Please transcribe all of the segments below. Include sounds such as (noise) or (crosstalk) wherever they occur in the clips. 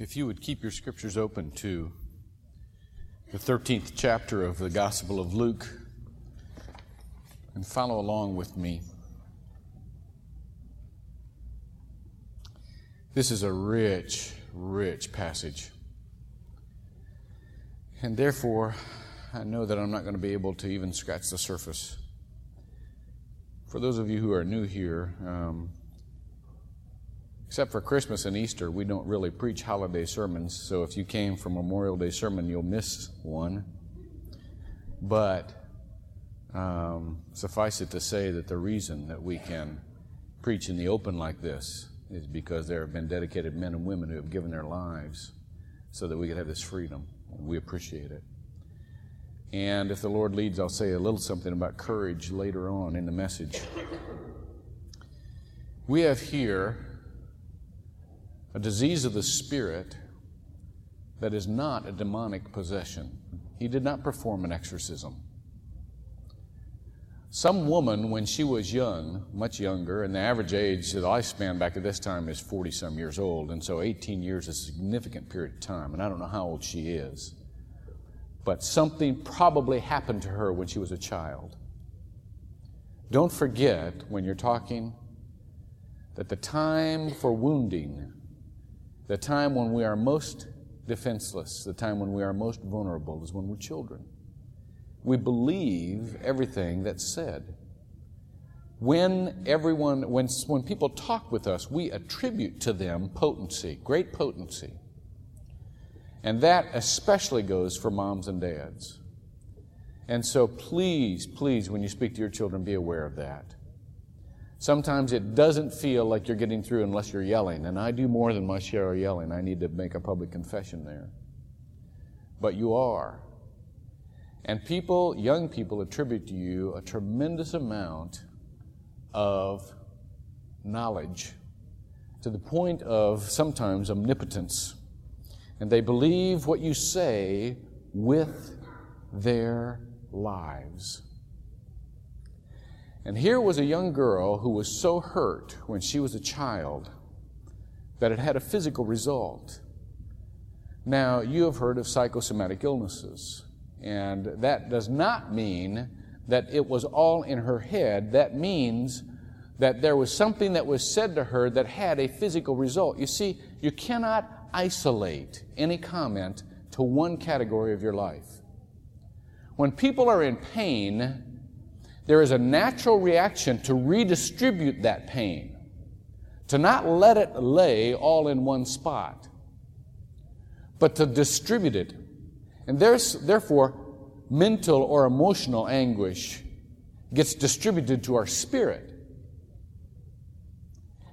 If you would keep your scriptures open to the 13th chapter of the Gospel of Luke and follow along with me. This is a rich, rich passage. And therefore, I know that I'm not going to be able to even scratch the surface. For those of you who are new here, um, Except for Christmas and Easter, we don't really preach holiday sermons. So if you came for Memorial Day sermon, you'll miss one. But um, suffice it to say that the reason that we can preach in the open like this is because there have been dedicated men and women who have given their lives so that we could have this freedom. We appreciate it. And if the Lord leads, I'll say a little something about courage later on in the message. We have here a disease of the spirit that is not a demonic possession. He did not perform an exorcism. Some woman, when she was young, much younger, and the average age, the lifespan back at this time is 40 some years old, and so 18 years is a significant period of time, and I don't know how old she is. But something probably happened to her when she was a child. Don't forget when you're talking that the time for wounding the time when we are most defenseless, the time when we are most vulnerable, is when we're children. We believe everything that's said. When everyone, when, when people talk with us, we attribute to them potency, great potency. And that especially goes for moms and dads. And so please, please, when you speak to your children, be aware of that. Sometimes it doesn't feel like you're getting through unless you're yelling, and I do more than my share of yelling. I need to make a public confession there. But you are. And people, young people, attribute to you a tremendous amount of knowledge to the point of sometimes omnipotence. And they believe what you say with their lives. And here was a young girl who was so hurt when she was a child that it had a physical result. Now, you have heard of psychosomatic illnesses, and that does not mean that it was all in her head. That means that there was something that was said to her that had a physical result. You see, you cannot isolate any comment to one category of your life. When people are in pain, there is a natural reaction to redistribute that pain, to not let it lay all in one spot, but to distribute it. And there's, therefore, mental or emotional anguish gets distributed to our spirit.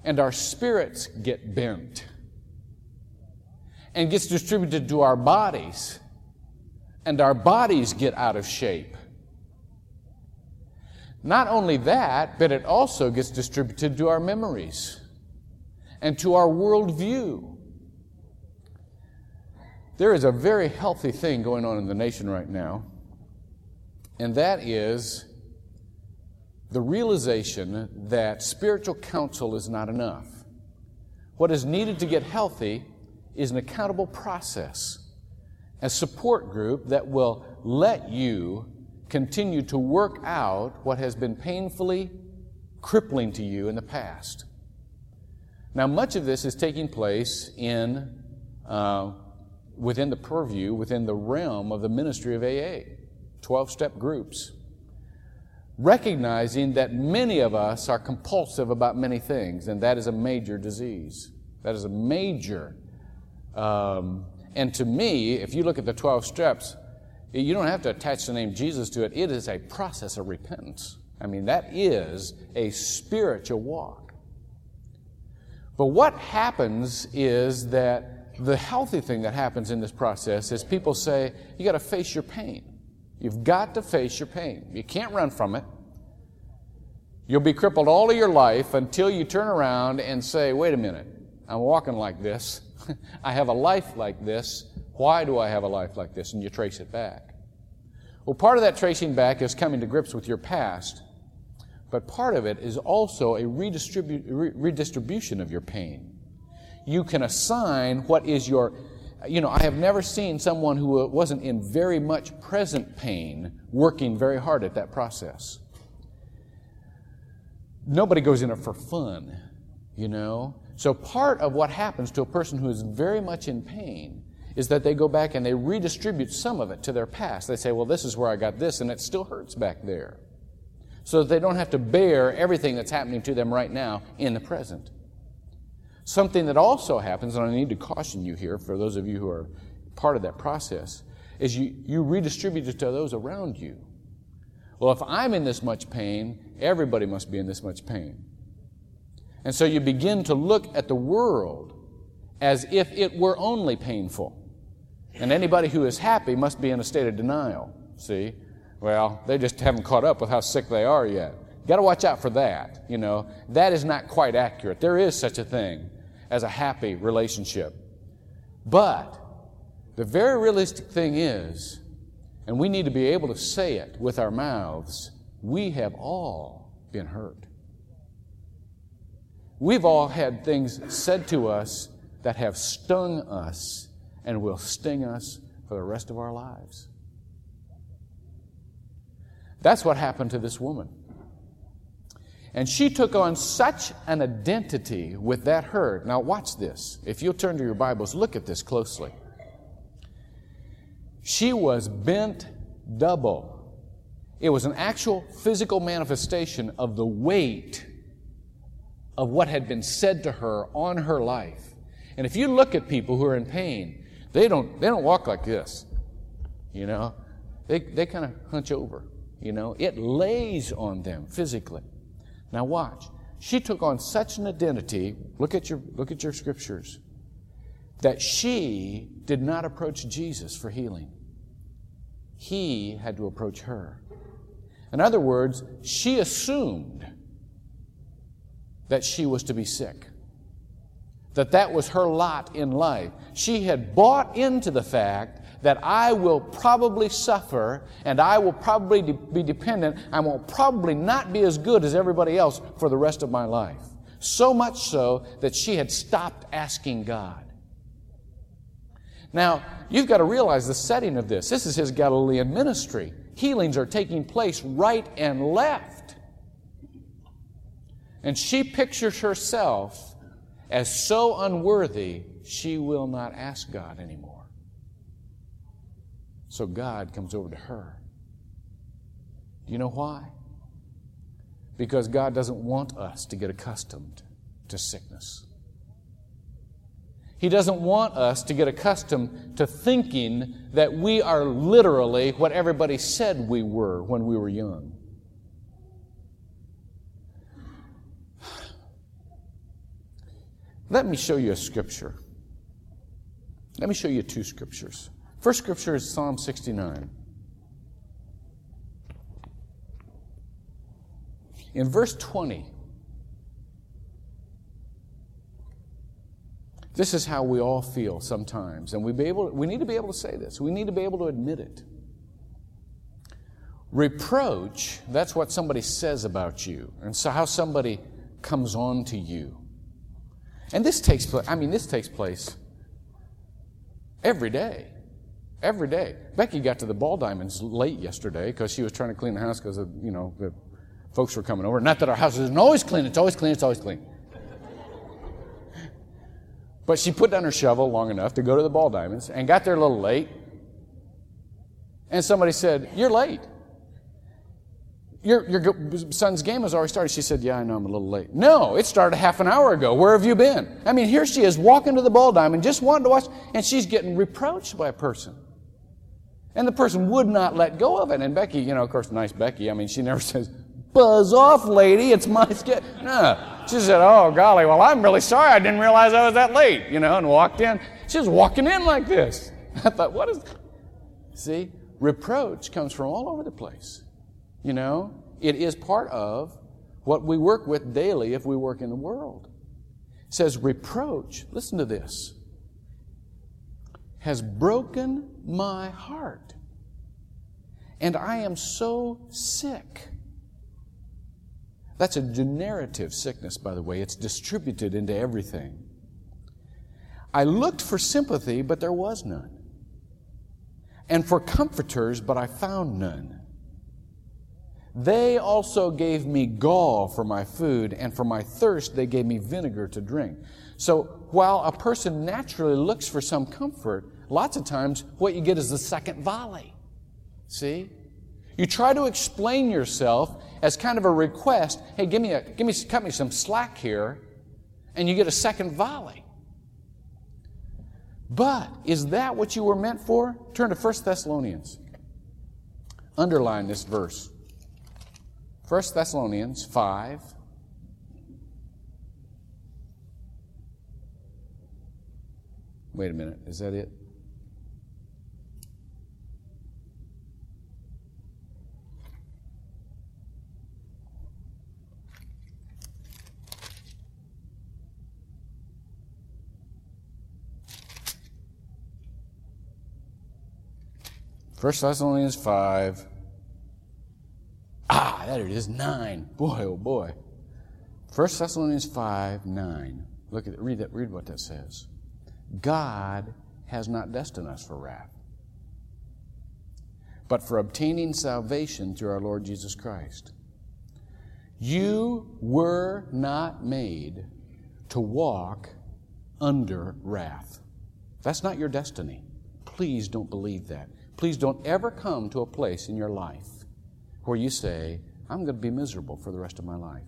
And our spirits get bent and gets distributed to our bodies. And our bodies get out of shape. Not only that, but it also gets distributed to our memories and to our worldview. There is a very healthy thing going on in the nation right now, and that is the realization that spiritual counsel is not enough. What is needed to get healthy is an accountable process, a support group that will let you continue to work out what has been painfully crippling to you in the past. Now, much of this is taking place in, uh, within the purview, within the realm of the ministry of AA, 12 step groups. Recognizing that many of us are compulsive about many things, and that is a major disease. That is a major. Um, and to me, if you look at the 12 steps, you don't have to attach the name Jesus to it. It is a process of repentance. I mean, that is a spiritual walk. But what happens is that the healthy thing that happens in this process is people say, you got to face your pain. You've got to face your pain. You can't run from it. You'll be crippled all of your life until you turn around and say, wait a minute, I'm walking like this. (laughs) I have a life like this. Why do I have a life like this? And you trace it back. Well, part of that tracing back is coming to grips with your past, but part of it is also a redistribu- redistribution of your pain. you can assign what is your you know, I have never seen someone who wasn't in very much present pain working very hard at that process. Nobody goes in it for fun, you know. So part of what happens to a person who is very much in pain is that they go back and they redistribute some of it to their past. They say, well, this is where I got this, and it still hurts back there. So that they don't have to bear everything that's happening to them right now in the present. Something that also happens, and I need to caution you here for those of you who are part of that process, is you, you redistribute it to those around you. Well, if I'm in this much pain, everybody must be in this much pain. And so you begin to look at the world as if it were only painful. And anybody who is happy must be in a state of denial. See? Well, they just haven't caught up with how sick they are yet. You got to watch out for that. You know, that is not quite accurate. There is such a thing as a happy relationship. But the very realistic thing is, and we need to be able to say it with our mouths, we have all been hurt. We've all had things said to us that have stung us and will sting us for the rest of our lives. That's what happened to this woman. And she took on such an identity with that hurt. Now, watch this. If you'll turn to your Bibles, look at this closely. She was bent double. It was an actual physical manifestation of the weight of what had been said to her on her life. And if you look at people who are in pain, they don't, they don't walk like this. You know, they, they kind of hunch over. You know, it lays on them physically. Now watch. She took on such an identity, look at your, look at your scriptures, that she did not approach Jesus for healing. He had to approach her. In other words, she assumed that she was to be sick, that that was her lot in life. She had bought into the fact that I will probably suffer and I will probably de- be dependent. I will probably not be as good as everybody else for the rest of my life. So much so that she had stopped asking God. Now, you've got to realize the setting of this. This is his Galilean ministry. Healings are taking place right and left. And she pictures herself as so unworthy, she will not ask God anymore. So God comes over to her. Do you know why? Because God doesn't want us to get accustomed to sickness. He doesn't want us to get accustomed to thinking that we are literally what everybody said we were when we were young. Let me show you a scripture. Let me show you two scriptures. First scripture is Psalm 69. In verse 20, this is how we all feel sometimes, and we, be able, we need to be able to say this. We need to be able to admit it. Reproach, that's what somebody says about you, and so how somebody comes on to you. And this takes place, I mean, this takes place every day. Every day. Becky got to the ball diamonds late yesterday because she was trying to clean the house because, you know, the folks were coming over. Not that our house isn't always clean. It's always clean. It's always clean. But she put down her shovel long enough to go to the ball diamonds and got there a little late. And somebody said, You're late. Your, your son's game has already started. She said, Yeah, I know I'm a little late. No, it started half an hour ago. Where have you been? I mean, here she is walking to the ball diamond, just wanting to watch, and she's getting reproached by a person. And the person would not let go of it. And Becky, you know, of course, nice Becky, I mean, she (laughs) never says, Buzz off, lady, it's my (laughs) skit. No. She said, Oh, golly, well, I'm really sorry. I didn't realize I was that late, you know, and walked in. She was walking in like this. (laughs) I thought, What is. See, reproach comes from all over the place. You know, it is part of what we work with daily if we work in the world. It says, Reproach, listen to this has broken my heart. And I am so sick. That's a generative sickness, by the way. It's distributed into everything. I looked for sympathy, but there was none. And for comforters, but I found none. They also gave me gall for my food, and for my thirst, they gave me vinegar to drink. So while a person naturally looks for some comfort, lots of times what you get is the second volley. See? You try to explain yourself as kind of a request, hey, give me a, give me, cut me some slack here, and you get a second volley. But is that what you were meant for? Turn to 1 Thessalonians. Underline this verse. 1 Thessalonians 5. Wait a minute, is that it? First Thessalonians 5. Ah, it is, 9. Boy, oh boy. First Thessalonians 5, 9. Look at it, read that, read what that says. God has not destined us for wrath, but for obtaining salvation through our Lord Jesus Christ. You were not made to walk under wrath. That's not your destiny. Please don't believe that. Please don't ever come to a place in your life where you say, I'm going to be miserable for the rest of my life.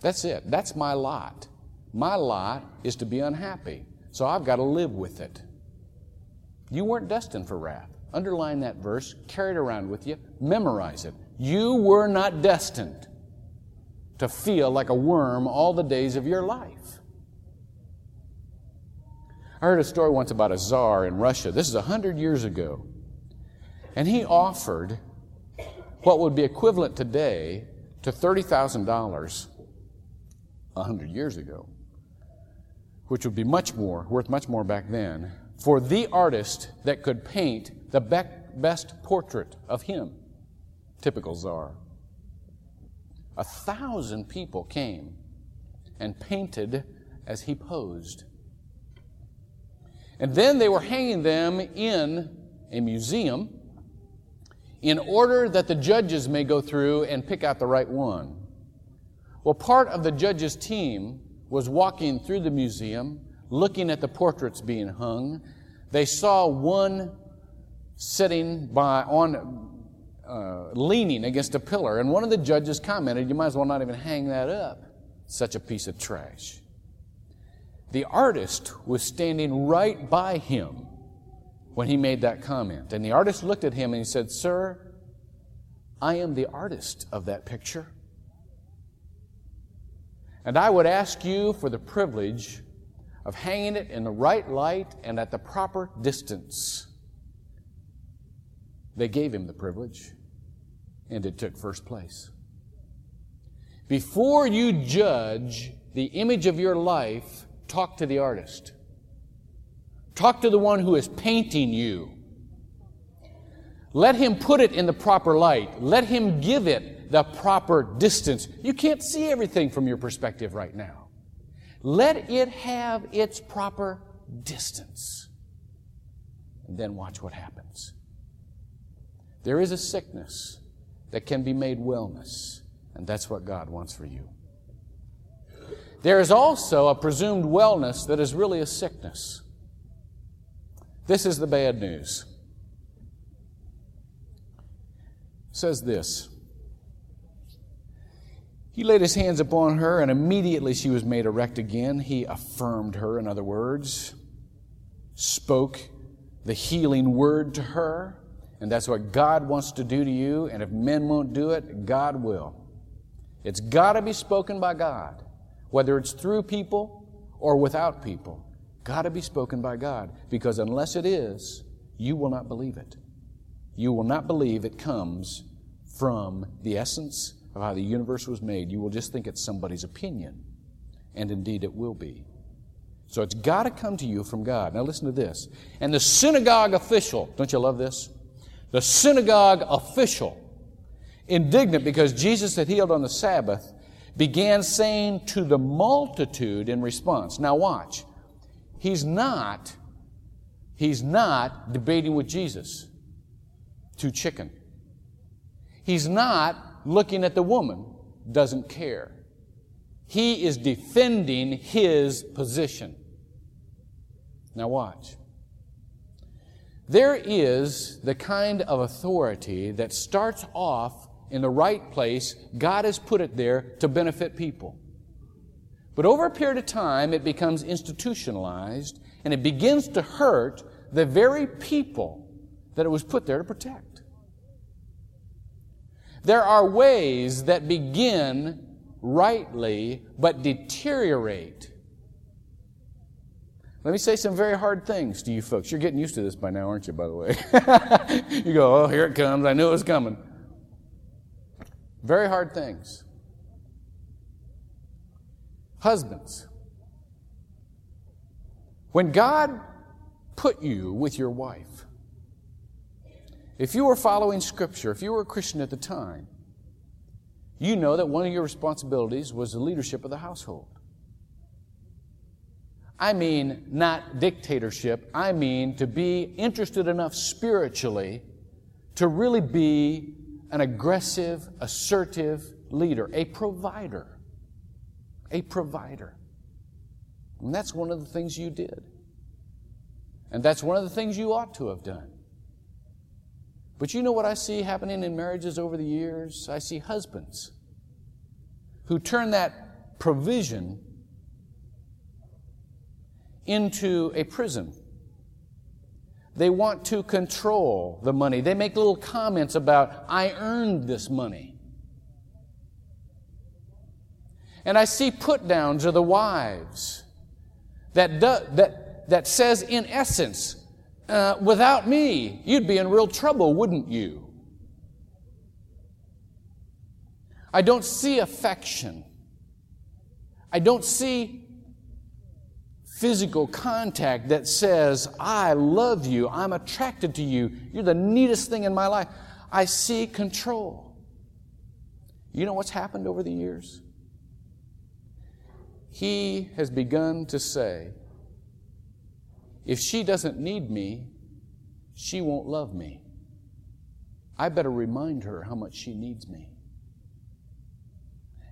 That's it. That's my lot. My lot is to be unhappy, so I've got to live with it. You weren't destined for wrath. Underline that verse, carry it around with you, memorize it. You were not destined to feel like a worm all the days of your life. I heard a story once about a czar in Russia. This is a hundred years ago. And he offered what would be equivalent today to $30,000 a hundred years ago, which would be much more, worth much more back then, for the artist that could paint the best portrait of him. Typical czar. A thousand people came and painted as he posed. And then they were hanging them in a museum in order that the judges may go through and pick out the right one. Well, part of the judges' team was walking through the museum, looking at the portraits being hung. They saw one sitting by on uh, leaning against a pillar, and one of the judges commented, "You might as well not even hang that up. Such a piece of trash." The artist was standing right by him when he made that comment. And the artist looked at him and he said, Sir, I am the artist of that picture. And I would ask you for the privilege of hanging it in the right light and at the proper distance. They gave him the privilege, and it took first place. Before you judge the image of your life Talk to the artist. Talk to the one who is painting you. Let him put it in the proper light. Let him give it the proper distance. You can't see everything from your perspective right now. Let it have its proper distance. And then watch what happens. There is a sickness that can be made wellness, and that's what God wants for you. There is also a presumed wellness that is really a sickness. This is the bad news. It says this He laid his hands upon her, and immediately she was made erect again. He affirmed her, in other words, spoke the healing word to her. And that's what God wants to do to you. And if men won't do it, God will. It's got to be spoken by God whether it's through people or without people. Got to be spoken by God because unless it is, you will not believe it. You will not believe it comes from the essence of how the universe was made. You will just think it's somebody's opinion. And indeed it will be. So it's got to come to you from God. Now listen to this. And the synagogue official, don't you love this? The synagogue official, indignant because Jesus had healed on the Sabbath, began saying to the multitude in response. Now, watch. He's not, he's not debating with Jesus. Too chicken. He's not looking at the woman, doesn't care. He is defending his position. Now, watch. There is the kind of authority that starts off in the right place. God has put it there to benefit people. But over a period of time, it becomes institutionalized and it begins to hurt the very people that it was put there to protect. There are ways that begin rightly but deteriorate. Let me say some very hard things to you folks. You're getting used to this by now, aren't you, by the way? (laughs) you go, oh, here it comes. I knew it was coming. Very hard things. Husbands, when God put you with your wife, if you were following Scripture, if you were a Christian at the time, you know that one of your responsibilities was the leadership of the household. I mean, not dictatorship, I mean to be interested enough spiritually to really be an aggressive, assertive leader, a provider. A provider. And that's one of the things you did. And that's one of the things you ought to have done. But you know what I see happening in marriages over the years? I see husbands who turn that provision into a prison. They want to control the money. They make little comments about, I earned this money. And I see put downs of the wives that, do, that, that says, in essence, uh, without me, you'd be in real trouble, wouldn't you? I don't see affection. I don't see physical contact that says, I love you, I'm attracted to you, you're the neatest thing in my life. I see control. You know what's happened over the years? He has begun to say, if she doesn't need me, she won't love me. I better remind her how much she needs me.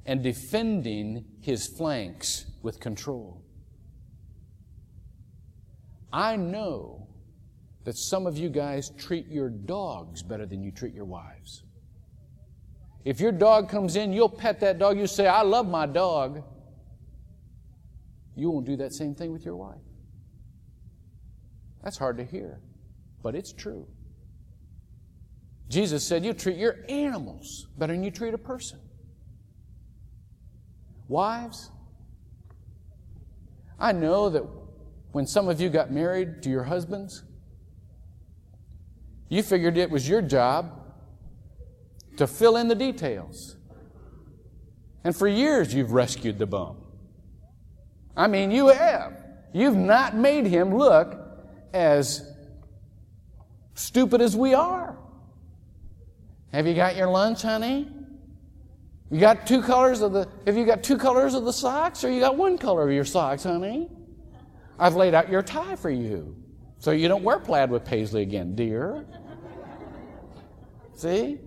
And defending his flanks with control. I know that some of you guys treat your dogs better than you treat your wives. If your dog comes in, you'll pet that dog. You say, I love my dog. You won't do that same thing with your wife. That's hard to hear, but it's true. Jesus said, You treat your animals better than you treat a person. Wives, I know that when some of you got married to your husbands? You figured it was your job to fill in the details. And for years you've rescued the bum. I mean, you have. You've not made him look as stupid as we are. Have you got your lunch, honey? You got two colors of the have you got two colors of the socks or you got one color of your socks, honey? I've laid out your tie for you. So you don't wear plaid with paisley again, dear. See?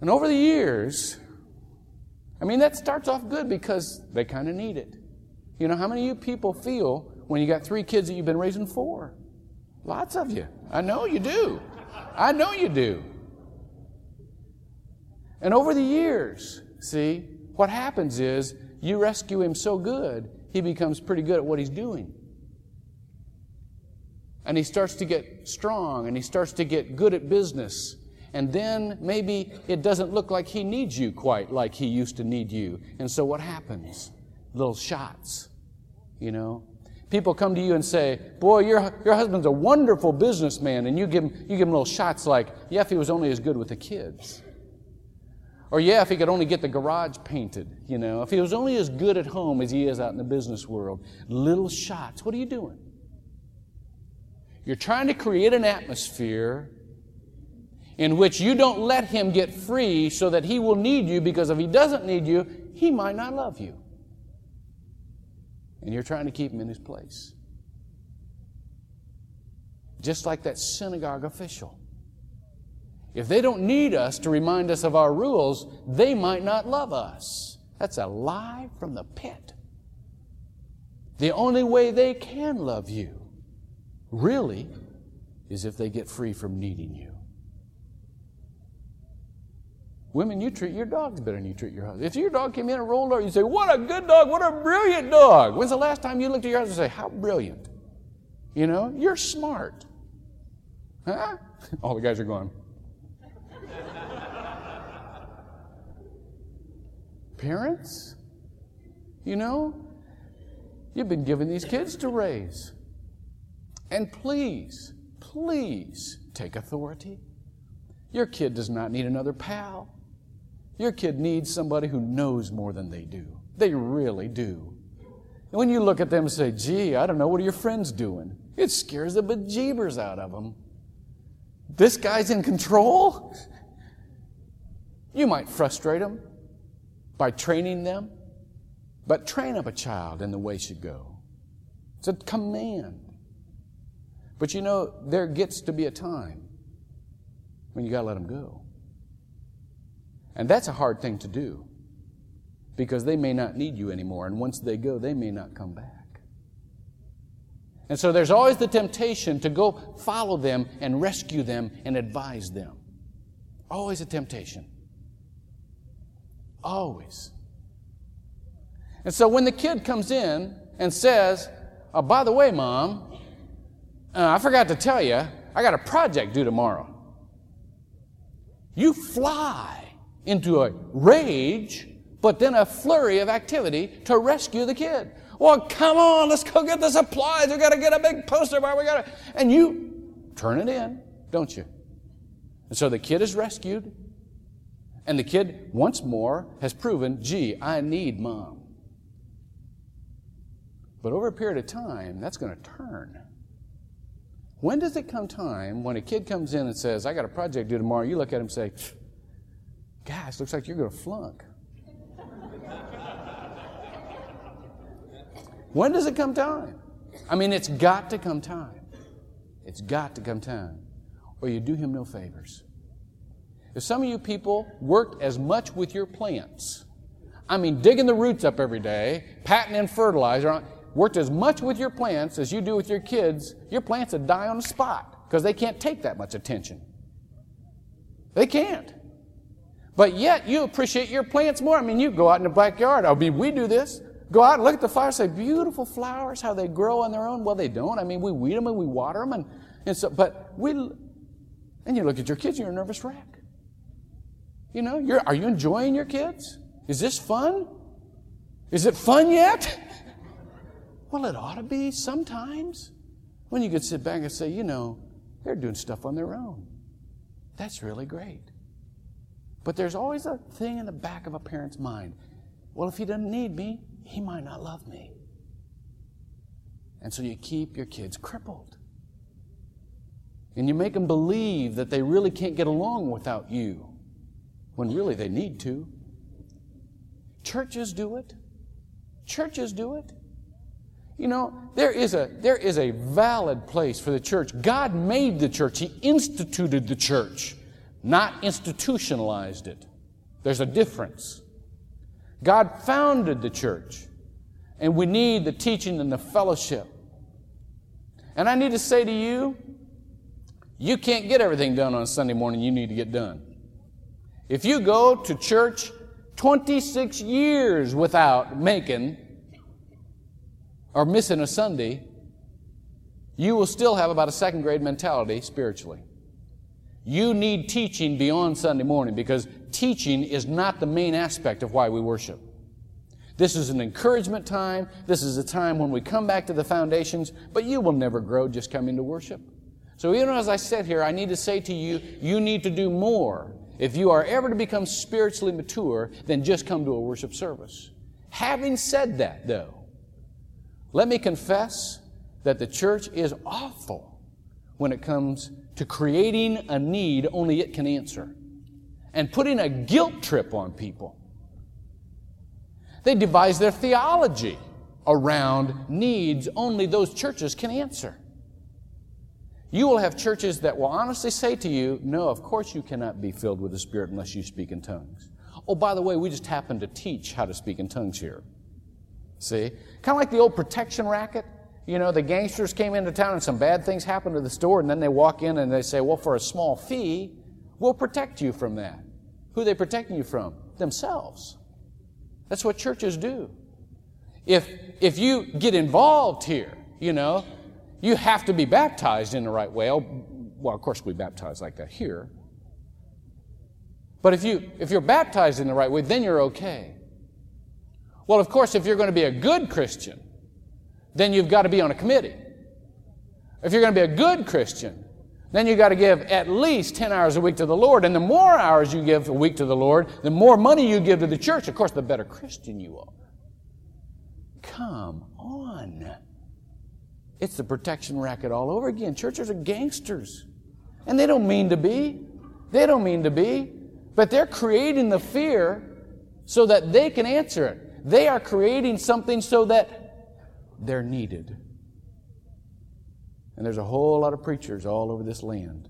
And over the years, I mean, that starts off good because they kind of need it. You know, how many of you people feel when you got three kids that you've been raising four? Lots of you. I know you do. I know you do. And over the years, see, what happens is you rescue him so good, he becomes pretty good at what he's doing. And he starts to get strong and he starts to get good at business. And then maybe it doesn't look like he needs you quite like he used to need you. And so what happens? Little shots, you know? People come to you and say, Boy, your, your husband's a wonderful businessman. And you give, him, you give him little shots like, Yeah, if he was only as good with the kids. Or, yeah, if he could only get the garage painted, you know, if he was only as good at home as he is out in the business world. Little shots. What are you doing? You're trying to create an atmosphere in which you don't let him get free so that he will need you because if he doesn't need you, he might not love you. and you're trying to keep him in his place. Just like that synagogue official. If they don't need us to remind us of our rules, they might not love us. That's a lie from the pit. The only way they can love you, really, is if they get free from needing you. Women, you treat your dogs better than you treat your husband. If your dog came in and rolled over, you say, What a good dog, what a brilliant dog. When's the last time you looked at your husband and say, How brilliant? You know, you're smart. Huh? All the guys are going. Parents, you know, you've been given these kids to raise. And please, please take authority. Your kid does not need another pal. Your kid needs somebody who knows more than they do. They really do. And when you look at them and say, gee, I don't know, what are your friends doing? It scares the bejeebers out of them. This guy's in control? You might frustrate them by training them, but train up a child in the way should go. It's a command. But you know, there gets to be a time when you got to let them go. And that's a hard thing to do because they may not need you anymore. And once they go, they may not come back. And so there's always the temptation to go follow them and rescue them and advise them. Always a temptation. Always. And so when the kid comes in and says, oh, by the way, mom, uh, I forgot to tell you, I got a project due tomorrow. You fly into a rage, but then a flurry of activity to rescue the kid. Well, come on, let's go get the supplies. We got to get a big poster bar. We got to, and you turn it in, don't you? And so the kid is rescued, and the kid once more has proven, gee, I need mom. But over a period of time, that's going to turn. When does it come time when a kid comes in and says, I got a project due tomorrow? You look at him and say, Gosh, looks like you're going to flunk. when does it come time? I mean, it's got to come time. It's got to come time. Or you do him no favors. If some of you people worked as much with your plants, I mean, digging the roots up every day, patting in fertilizer, worked as much with your plants as you do with your kids, your plants would die on the spot because they can't take that much attention. They can't. But yet you appreciate your plants more. I mean, you go out in the backyard. I mean, we do this. Go out and look at the flowers, say, beautiful flowers, how they grow on their own. Well, they don't. I mean, we weed them and we water them. And, and so, but we, and you look at your kids, you're a nervous wreck. You know, you're, are you enjoying your kids? Is this fun? Is it fun yet? (laughs) well, it ought to be sometimes. When you could sit back and say, you know, they're doing stuff on their own. That's really great. But there's always a thing in the back of a parent's mind. Well, if he doesn't need me, he might not love me. And so you keep your kids crippled. And you make them believe that they really can't get along without you, when really they need to. Churches do it. Churches do it. You know, there is a there is a valid place for the church. God made the church. He instituted the church not institutionalized it. There's a difference. God founded the church, and we need the teaching and the fellowship. And I need to say to you, you can't get everything done on Sunday morning you need to get done. If you go to church 26 years without making or missing a Sunday, you will still have about a second grade mentality spiritually. You need teaching beyond Sunday morning because teaching is not the main aspect of why we worship. This is an encouragement time. This is a time when we come back to the foundations, but you will never grow just coming to worship. So even as I sit here, I need to say to you, you need to do more if you are ever to become spiritually mature than just come to a worship service. Having said that, though, let me confess that the church is awful when it comes to creating a need only it can answer and putting a guilt trip on people. They devise their theology around needs only those churches can answer. You will have churches that will honestly say to you, No, of course you cannot be filled with the Spirit unless you speak in tongues. Oh, by the way, we just happen to teach how to speak in tongues here. See? Kind of like the old protection racket. You know, the gangsters came into town and some bad things happened to the store, and then they walk in and they say, Well, for a small fee, we'll protect you from that. Who are they protecting you from? Themselves. That's what churches do. If, if you get involved here, you know, you have to be baptized in the right way. Oh, well, of course, we baptize like that here. But if, you, if you're baptized in the right way, then you're okay. Well, of course, if you're going to be a good Christian, then you've got to be on a committee. If you're going to be a good Christian, then you've got to give at least 10 hours a week to the Lord. And the more hours you give a week to the Lord, the more money you give to the church, of course, the better Christian you are. Come on. It's the protection racket all over again. Churches are gangsters. And they don't mean to be. They don't mean to be. But they're creating the fear so that they can answer it. They are creating something so that they're needed. And there's a whole lot of preachers all over this land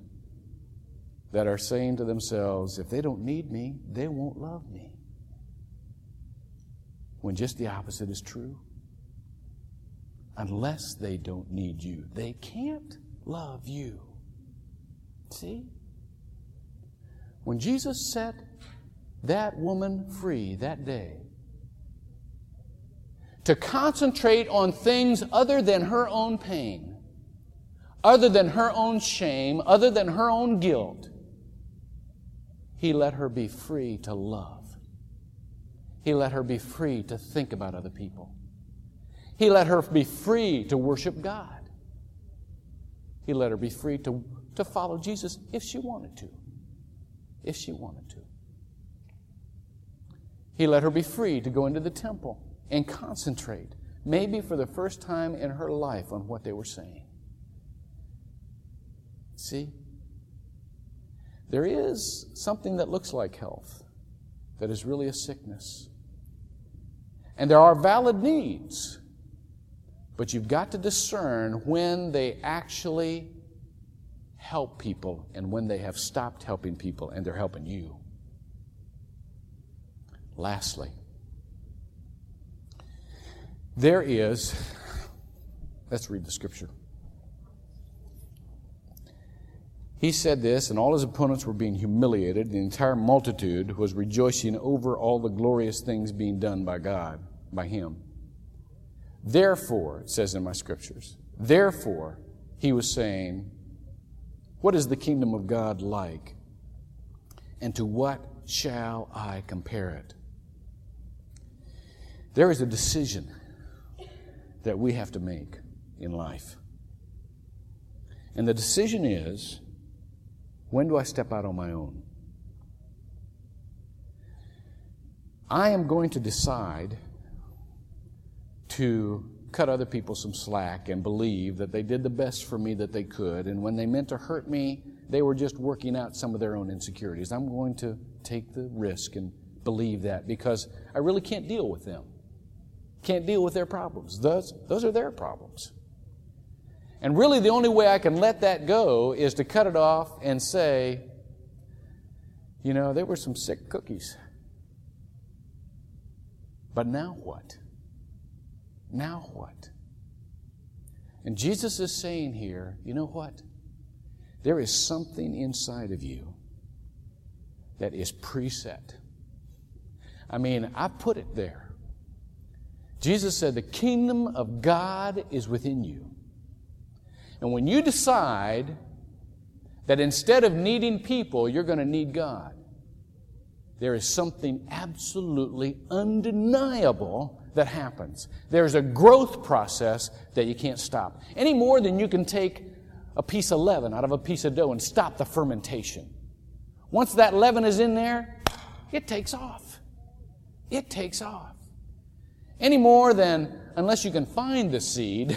that are saying to themselves, if they don't need me, they won't love me. When just the opposite is true unless they don't need you. They can't love you. See? When Jesus set that woman free that day, to concentrate on things other than her own pain, other than her own shame, other than her own guilt, he let her be free to love. He let her be free to think about other people. He let her be free to worship God. He let her be free to, to follow Jesus if she wanted to. If she wanted to. He let her be free to go into the temple and concentrate, maybe for the first time in her life, on what they were saying. See? There is something that looks like health that is really a sickness. And there are valid needs but you've got to discern when they actually help people and when they have stopped helping people and they're helping you. Lastly, there is, let's read the scripture. He said this, and all his opponents were being humiliated. The entire multitude was rejoicing over all the glorious things being done by God, by him. Therefore, it says in my scriptures, therefore, he was saying, What is the kingdom of God like? And to what shall I compare it? There is a decision that we have to make in life. And the decision is when do I step out on my own? I am going to decide to cut other people some slack and believe that they did the best for me that they could. And when they meant to hurt me, they were just working out some of their own insecurities. I'm going to take the risk and believe that because I really can't deal with them. Can't deal with their problems. Those, those are their problems. And really, the only way I can let that go is to cut it off and say, you know, there were some sick cookies. But now what? Now what? And Jesus is saying here, you know what? There is something inside of you that is preset. I mean, I put it there. Jesus said, The kingdom of God is within you. And when you decide that instead of needing people, you're going to need God, there is something absolutely undeniable that happens. There's a growth process that you can't stop. Any more than you can take a piece of leaven out of a piece of dough and stop the fermentation. Once that leaven is in there, it takes off. It takes off. Any more than, unless you can find the seed,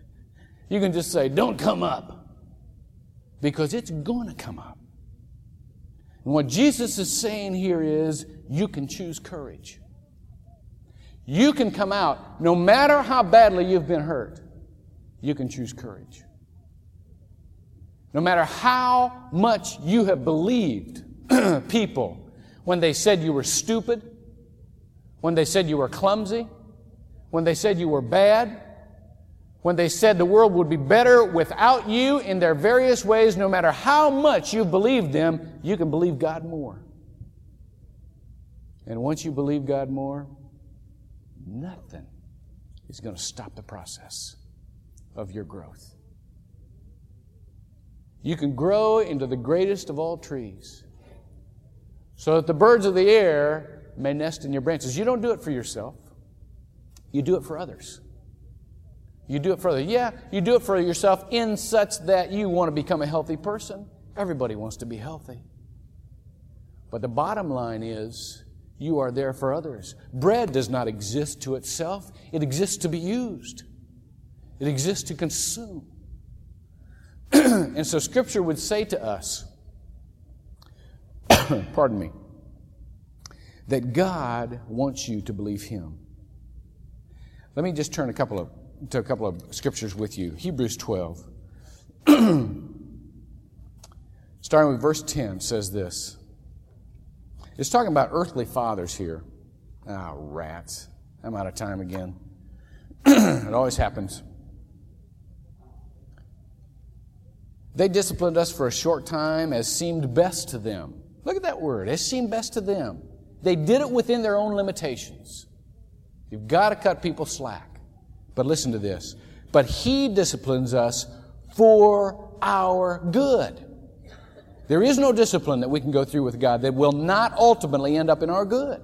(laughs) you can just say, don't come up. Because it's going to come up. And what Jesus is saying here is, you can choose courage. You can come out, no matter how badly you've been hurt, you can choose courage. No matter how much you have believed (clears throat) people when they said you were stupid, when they said you were clumsy, when they said you were bad, when they said the world would be better without you in their various ways, no matter how much you believed them, you can believe God more. And once you believe God more, nothing is going to stop the process of your growth. You can grow into the greatest of all trees so that the birds of the air may nest in your branches. You don't do it for yourself, you do it for others. You do it for others. Yeah, you do it for yourself in such that you want to become a healthy person. Everybody wants to be healthy. But the bottom line is you are there for others. Bread does not exist to itself, it exists to be used, it exists to consume. (clears throat) and so Scripture would say to us, (coughs) pardon me, that God wants you to believe Him. Let me just turn a couple of, to a couple of scriptures with you. Hebrews 12. (clears throat) Starting with verse 10 says this. It's talking about earthly fathers here. Ah, rats. I'm out of time again. (clears throat) it always happens. They disciplined us for a short time as seemed best to them. Look at that word, as seemed best to them. They did it within their own limitations. You've got to cut people slack. But listen to this. But He disciplines us for our good. There is no discipline that we can go through with God that will not ultimately end up in our good.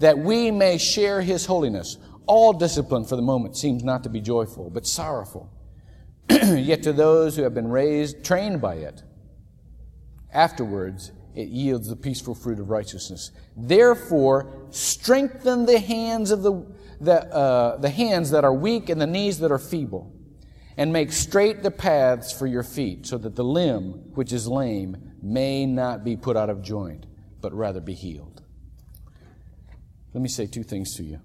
That we may share His holiness. All discipline for the moment seems not to be joyful, but sorrowful. (clears throat) Yet to those who have been raised, trained by it, afterwards it yields the peaceful fruit of righteousness. Therefore, strengthen the hands of the, the, uh, the hands that are weak and the knees that are feeble, and make straight the paths for your feet, so that the limb which is lame may not be put out of joint, but rather be healed. Let me say two things to you.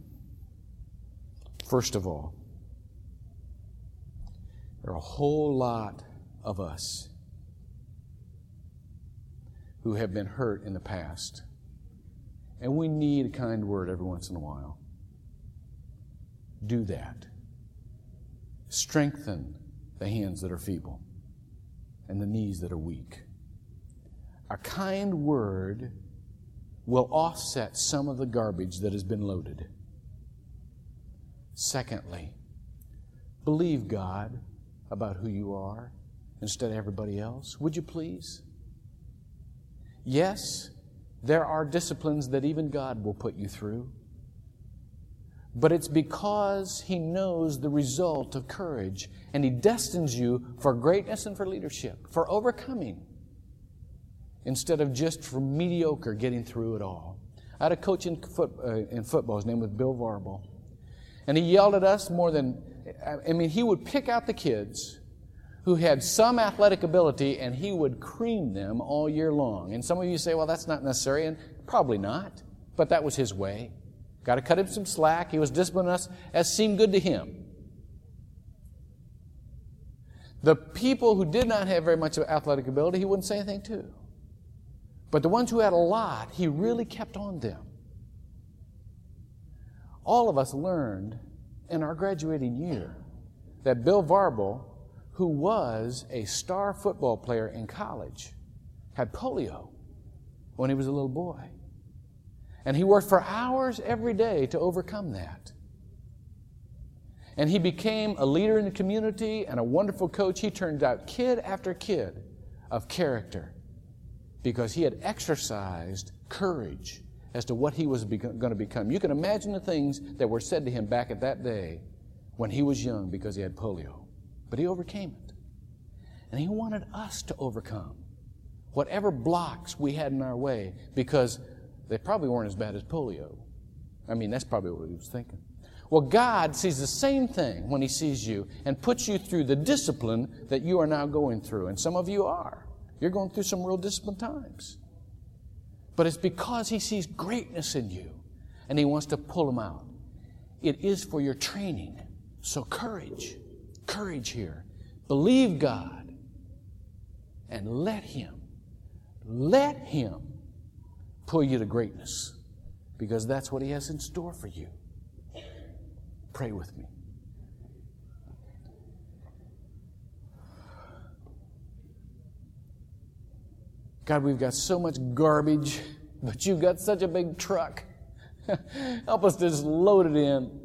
First of all, there are a whole lot of us who have been hurt in the past. And we need a kind word every once in a while. Do that. Strengthen the hands that are feeble and the knees that are weak. A kind word will offset some of the garbage that has been loaded. Secondly, believe God about who you are instead of everybody else. Would you please? Yes, there are disciplines that even God will put you through. But it's because He knows the result of courage and He destines you for greatness and for leadership, for overcoming, instead of just for mediocre getting through it all. I had a coach in, foot, uh, in football, his name was Bill Varble. And he yelled at us more than, I mean, he would pick out the kids who had some athletic ability and he would cream them all year long. And some of you say, well, that's not necessary, and probably not, but that was his way. Got to cut him some slack. He was disciplining us as seemed good to him. The people who did not have very much of athletic ability, he wouldn't say anything to. But the ones who had a lot, he really kept on them. All of us learned in our graduating year that Bill Varble who was a star football player in college, had polio when he was a little boy. And he worked for hours every day to overcome that. And he became a leader in the community and a wonderful coach. He turned out kid after kid of character because he had exercised courage as to what he was going to become. You can imagine the things that were said to him back at that day when he was young because he had polio. But he overcame it. And he wanted us to overcome whatever blocks we had in our way because they probably weren't as bad as polio. I mean, that's probably what he was thinking. Well, God sees the same thing when He sees you and puts you through the discipline that you are now going through. And some of you are. You're going through some real discipline times. But it's because He sees greatness in you. and He wants to pull them out. It is for your training. So, courage. Courage here. Believe God and let Him, let Him pull you to greatness because that's what He has in store for you. Pray with me. God, we've got so much garbage, but you've got such a big truck. (laughs) Help us to just load it in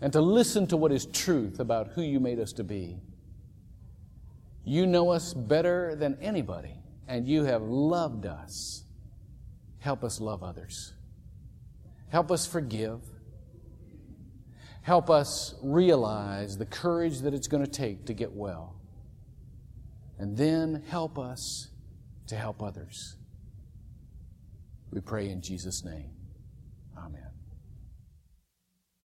and to listen to what is truth about who you made us to be. You know us better than anybody, and you have loved us. Help us love others. Help us forgive. Help us realize the courage that it's going to take to get well. And then help us to help others. We pray in Jesus' name.